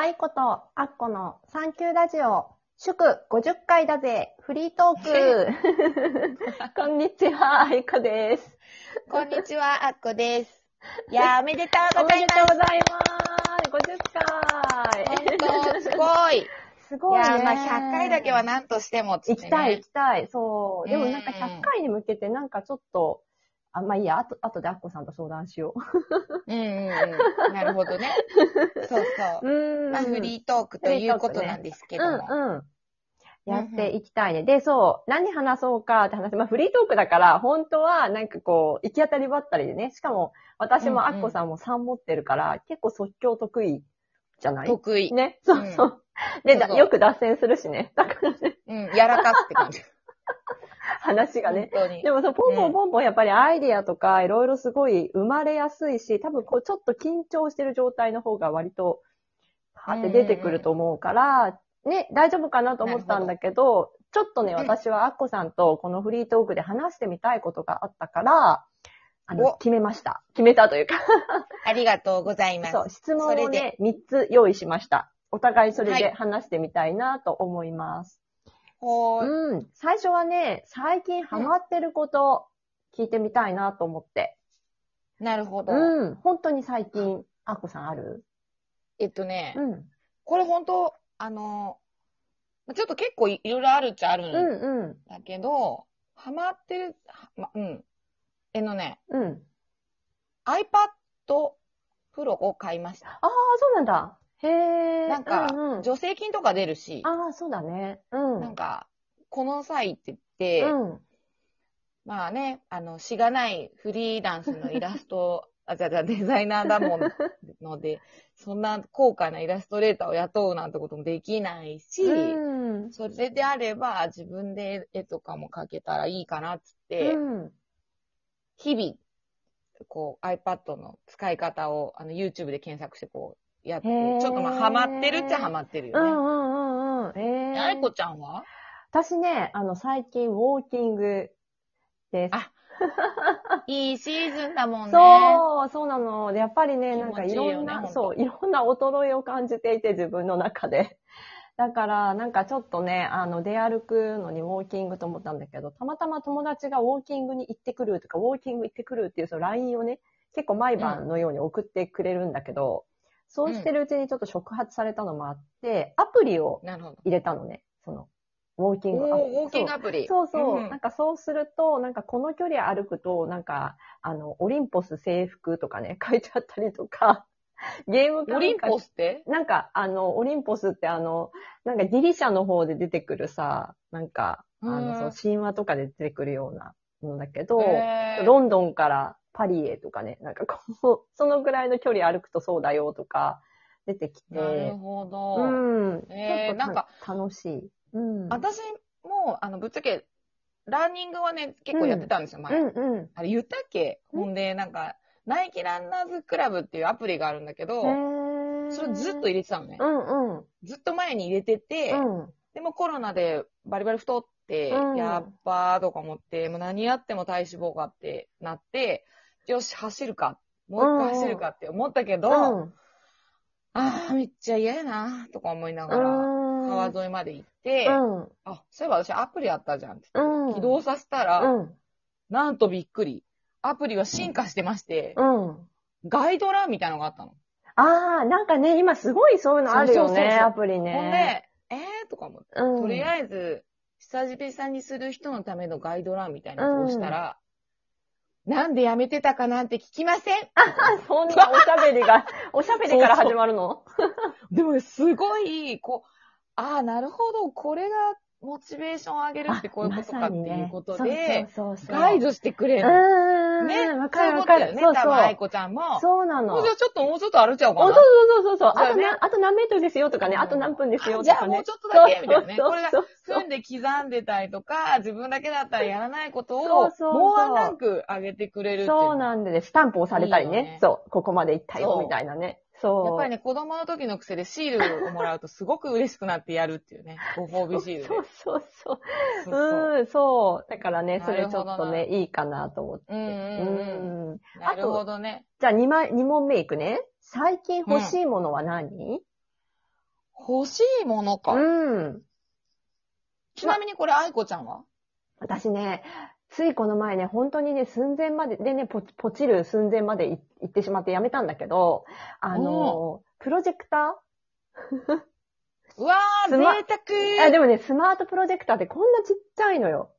愛子とアッコのサンキューラジオ、祝50回だぜ、フリートーク。こんにちは、愛子です。こんにちは、あっこです。いやー、おめでとうございま。ですとうございます。50回。本当すごい。いすごいね。やー、まあ、100回だけは何としてもつってね行きたい、行きたい。そう。でもなんかうん100回に向けてなんかちょっと、あ、まあいいや、あと、あとでアッコさんと相談しようんうんうん。なるほどね。そうそう。う。うんまあ、フリートークということなんですけども。うんうん。やっていきたいね。で、そう、何話そうかって話、まあフリートークだから、本当はなんかこう、行き当たりばったりでね、しかも私もうんうんアッコさんも3持ってるから、結構即興得意じゃない？得意。ね、そうそう。うそうだよく脱線するしね。だからね、うん、やらかすって感じ。話がね。でもそう、ポンポンポンポンやっぱりアイディアとかいろいろすごい生まれやすいし、多分こうちょっと緊張してる状態の方が割と、はって出てくると思うから、ね、大丈夫かなと思ったんだけど、ちょっとね、うん私はアッコさんとこのフリートークで話してみたいことがあったから、あの、お決めました。決めたというか、ありがとうございます。そう、質問をね、3つ用意しました。お互いそれではい話してみたいなと思います。ほーい。うん。最初はね、最近ハマってること聞いてみたいなと思って。なるほど。うん。本当に最近、アッコさんある？えっとね、うん。これ本当あの、ちょっと結構いいろいろあるっちゃあるんうんうん。だけど、ハマってる、はま、うん。えのね、うん。iPad Pro を買いました。ああ、そうなんだ。へえ。なんかうんうん、助成金とか出るし、ああ、そうだね。うん。なんか、この際って言って、うん。まあね、あの、しがないフリーランスのイラスト、あ、じゃあじゃあデザイナーだもんので、そんな高価なイラストレーターを雇うなんてこともできないし、うん。それであれば自分で絵とかも描けたらいいかなっつって、うん。日々、こう iPad の使い方をあの YouTube で検索してこうやって、ちょっとまあハマってるっちゃハマってるよね。うんうんうんうん。ええ。あいこちゃんは？私ね、あの、最近、ウォーキングです。あ いいシーズンだもんね。そう、そうなの。で、やっぱりね、なんかいろんな、ほんとそう、いろんな衰えを感じていて、自分の中で。だから、なんかちょっとね、あの、出歩くのにウォーキングと思ったんだけど、たまたま友達がウォーキングに行ってくるとか、ウォーキング行ってくるっていう、その LINE をね、結構毎晩のように送ってくれるんだけど、そうしてるうちにちょっと触発されたのもあって、アプリを。入れたのね、その、ウォーキングアプリウォーキングアプリ。そうそう。んなんかそうすると、なんかこの距離歩くと、なんか、あの、オリンポス制服とかね、書いてあったりとか、ゲームオリンポスって？なんか、あの、オリンポスってあの、なんかギリシャの方で出てくるさ、なんか、あうんの、そう、神話とかで出てくるようなものだけど、ロンドンからパリへとかね、なんかこう、そのぐらいの距離歩くとそうだよとか、出てきて、なるほど。うん。えーなんか楽しい。うん。私も、あの、ぶっちゃけ、ランニングはね、結構やってたんですよ、前。うんうん。あれ言ったっけうんほんで、なんか、ナイキランナーズクラブっていうアプリがあるんだけど、それずっと入れてたのねう。んうん。ずっと前に入れてて、うん。でもコロナでバリバリ太って、うんやっばーとか思って、もう何やっても体脂肪がってなって、よし、走るか。もう一回走るかって思ったけど、うん。あー、めっちゃ嫌やな、とか思いながら、川沿いまで行って、うん。あ、そういえば私アプリあったじゃんって。うん。起動させたら、うん。なんとびっくり。アプリは進化してまして、うん。ガイド欄みたいなのがあったの。ああ、なんかね、今すごいそういうのあるよね、そうそうそうアプリほんね。で、えーとか思って、うん。とりあえず、久々にする人のためのガイド欄みたいなのを押したら、なんでやめてたかなんて聞きません。あそんなおしゃべりが、おしゃべりから始まるの？でもね、すごい、こう、ああ、なるほど、これがモチベーションを上げるってこういうことかっていうことで、そうそうそう。ガイドしてくれる。うん。ね、わかるわかる。いうね、多分、愛。子ちゃんも。そうなの。もうじゃあちょっともうちょっと歩いちゃおうかな。おそうそうそうそう。あとな、あと何メートルですよとかね、うんあと何分ですよとかね。じゃあもうちょっとだけみたいなねそうこれがそうそう踏んで刻んでたりとか、自分だけだったらやらないことを、そうそうそうもうワンランク上げてくれる。そうなんでね、スタンプ押されたりね。いいよねそう、ここまで行ったよ、みたいなね。そう。やっぱりね、子供の時の癖でシールをもらうとすごく嬉しくなってやるっていうね。ご褒美シールで。そうそうそう。そうそううん、そう。だからね、それちょっとね、いいかなと思って。うんうんうんんなるほどね。じゃあ2枚、二問目いくね。最近欲しいものは何、欲しいものか。うん。ちなみにこれ、愛子ちゃんは？私ね、ついこの前ね、本当にね、寸前まで、でね、ポポチる寸前までい行ってしまってやめたんだけど、あの、プロジェクタうわー、贅ーあ、沢でもね、スマートプロジェクターってこんなちっちゃいのよ。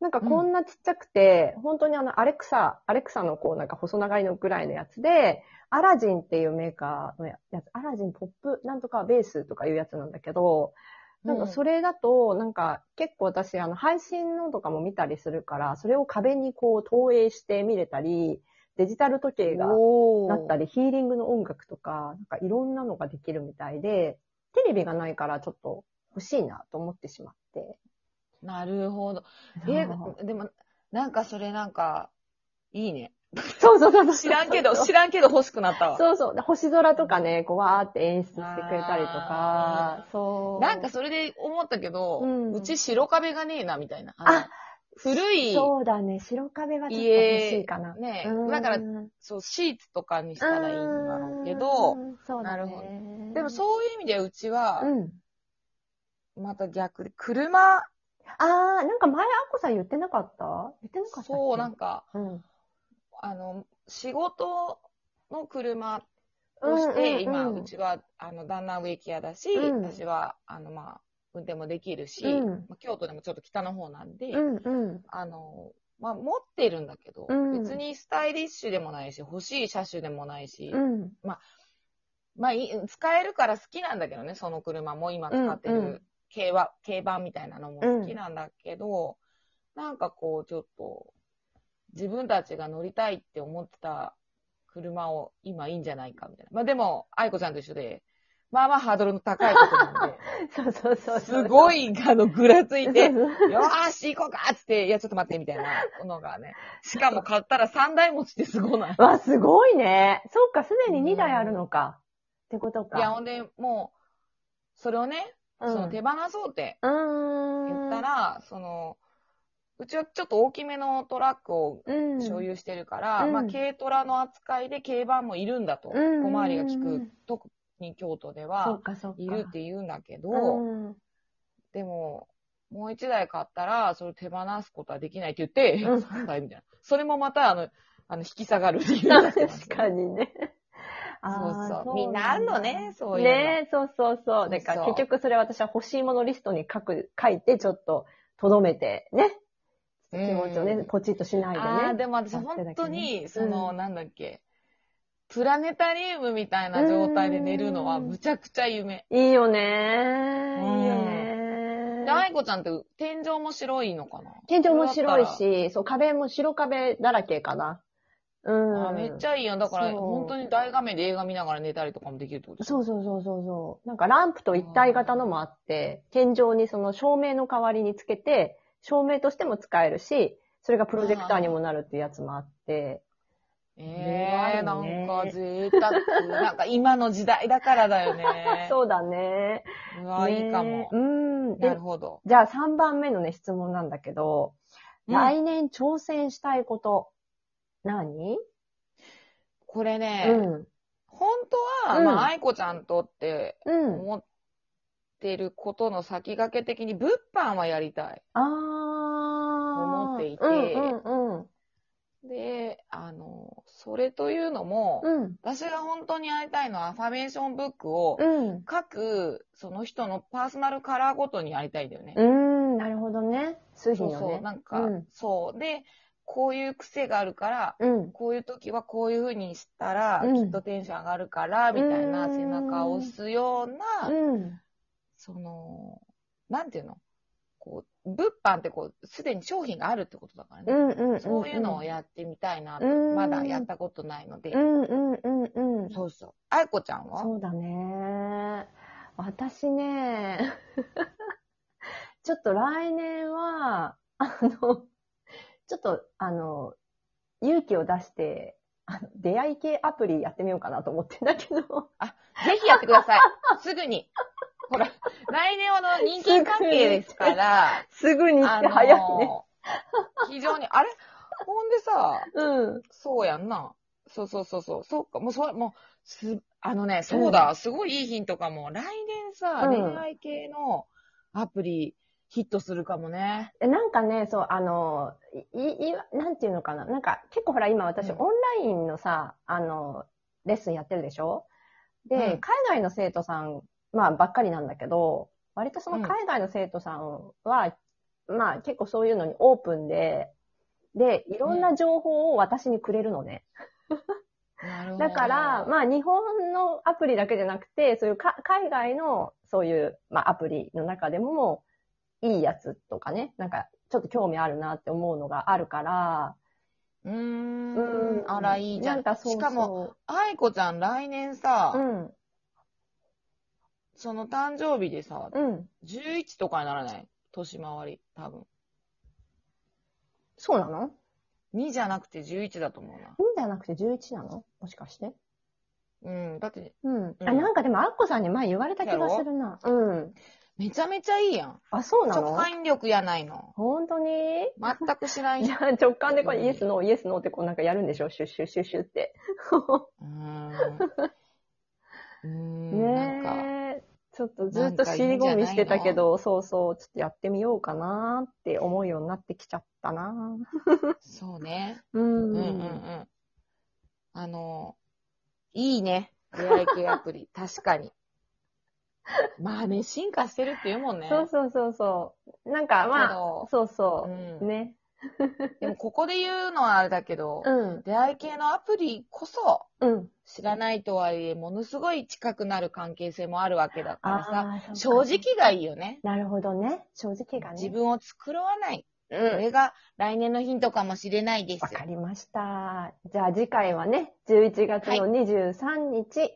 なんかこんなちっちゃくて、本当にあの、アレクサ、アレクサのこうなんか細長いのぐらいのやつで、アラジンっていうメーカーのややつ、アラジンポップなんとかベースとかいうやつなんだけど、なんかそれだと、なんか結構私、あの、配信のとかも見たりするから、それを壁にこう投影して見れたり、デジタル時計がなったり、ヒーリングの音楽とか、なんかいろんなのができるみたいで、テレビがないからちょっと欲しいなと思ってしまって。なるほど。えでも、なんかそれなんか、いいね。そうそうそうそう。知らんけど、知らんけど欲しくなったわ。そうそう。で星空とかね、こうわーって演出してくれたりとか、そう。なんかそれで思ったけど、ううんち白壁がねえな、みたいな。あ古い、そうだね。白壁はちょっと欲しいかな。ねうんだから、そう、シーツとかにしたらいいんだろうけど、うん、そうだね。なるほでもそういう意味でうちは、うん。また逆で、車、あー、なんか前、アッコさん言ってなかった？言ってなかったそう、なんか、うん。あの、仕事の車として、うん今、うん。うちは、あの、旦那植木屋だし、うん。私は、あの、まあ、運転もできるし、うん。まあ、京都でもちょっと北の方なんで、うん、うん。あの、まあ、持ってるんだけど、うん。別にスタイリッシュでもないし、欲しい車種でもないし、うん。まあいい、使えるから好きなんだけどね、その車も今使ってうんうん。る軽は、軽バンみたいなのも好きなんだけど、なんかこう、ちょっと、自分たちが乗りたいって思ってた車を今いいんじゃないかみたいな。まあでも、愛子ちゃんと一緒で、まあまあハードルの高いことなん そうそうそうで、そう。すごい、あの、ぐらついて、よーし、行こうかっつって、いや、ちょっと待って、みたいなのがね。しかも買ったら3台持ちってすごない？わ、すごいね。そうか、すでに2台あるのか。ってことか。いや、ほんで、もう、それをね、うん、その手放そうって。言ったら、その、うちはちょっと大きめのトラックをうん、所有してるから、うんまあ軽トラの扱いで軽バンもいるんだと、うん小回りが利く、特に京都では。いるって言うんだけど、うん。でも、もう一台買ったら、それ手放すことはできないって言って、うんはい、みたいな。それもまた、あの、あの、引き下がる理由だったんです 確かにね。そうそうみんなあんのねそういうのねそうそうそう。だから結局それ私は欲しいものリストに書く、書いてちょっと留めてね。気持ちをね、うんポチッとしないでね。ああ、でも私本当に、そうの、んなんだっけ、プラネタリウムみたいな状態で寝るのはうんむちゃくちゃ夢。いいよねうんいいよねで、愛子ちゃんって天井も白いのかな？天井も白いそし、そう、壁も白壁だらけかな。うん。あめっちゃいいよ。だから、本当に大画面で映画見ながら寝たりとかもできるってこと？そうそうそうそうそう。なんかランプと一体型のもあって、天井にその照明の代わりにつけて、照明としても使えるし、それがプロジェクターにもなるっていうやつもあって、ええー、なんか贅沢。なんか今の時代だからだよね。そうだね。うわ、いいかも。ねうん。なでるほど。じゃあ3番目のね、質問なんだけど、うん来年挑戦したいこと、何？これね、うん。本当は、うんまあ、愛子ちゃんとってうん。思ってることの先駆け的に物販はやりたい。あー。ていてうんうんうん。で、あの、それというのも、うん。私が本当にやりたいのはアファメーションブックをうん。各その人のパーソナルカラーごとにやりたいんだよね。うん、なるほどね。数そう品のね。そう、なんか、うん。そう。で、こういう癖があるから、うん。こういう時はこういう風にしたら、うんきっとテンション上がるから、みたいなうん背中を押すような、うん。その、なんていうの？物販ってこう、すでに商品があるってことだからね。うんうんうん。そういうのをやってみたいなと、うんまだやったことないので。うんうんうんうん。そうそう。あいこちゃんは？そうだね。私ね、ちょっと来年は、あの、ちょっと、あの、勇気を出して、あの、出会い系アプリやってみようかなと思ってんだけど。ぜひやってください。すぐに。ほら、来年はの人間関係ですから、すぐにっあのて早いね。非常に、あれ？ほんでさ、うん。そうやんな。そうそうそうそう。そうか。もうそれ、もう、す、あのね、そうだ、すごいいいヒントかも。来年さ、うん恋愛系のアプリヒットするかもね。えなんかね、そう、あの、い、い、なんていうのかな。なんか、結構ほら今私、うんオンラインのさ、あの、レッスンやってるでしょ？で、うん海外の生徒さん、まあ、ばっかりなんだけど、割とそのうん海外の生徒さんは、まあ、結構そういうのにオープンで、で、いろんな情報を私にくれるのね。なるほど。だから、まあ、日本のアプリだけじゃなくて、そういうか海外のそういう、まあ、アプリの中でも、いいやつとかね、なんか、ちょっと興味あるなって思うのがあるから、うーん。あら、いいじゃん。なんかそうしかも、、愛子ちゃん来年さ、うん、その誕生日でさ、うん。11とかにならない？年回り、多分。そうなの？2じゃなくて11だと思うな。?2 じゃなくて11なの？もしかしてうん。だって、うん。うんあ、なんかでも、アッコさんに前言われた気がするな。うん。めちゃめちゃいいやん。あ、そうな直の感力やないの。本当に？全く知らんじやん。ゃあ直感でこれうんイエス、ノー、イエス、ノーってこうなんかやるんでしょ？シュッシュッシュッシュッって。うーん。うーん。ねえ。ちょっとずっと尻込みしてたけど、そうそう、ちょっとやってみようかなって思うようになってきちゃったな。そうね。うん。うんうんうん。あの、いいね。出会い系アプリ。確かに。まあね、進化してるって言うもんね。そうそうそうそう。なんかまあ、そうそうう。んね。でもここで言うのはあれだけど、うん。出会い系のアプリこそ、うん。知らないとはいえ、ものすごい近くなる関係性もあるわけだからさ、正か直がいいよね。なるほどね。正直がね。自分を作らない。うこれが来年のヒントかもしれないですわ。かりました。じゃあ次回はね、11月の23日、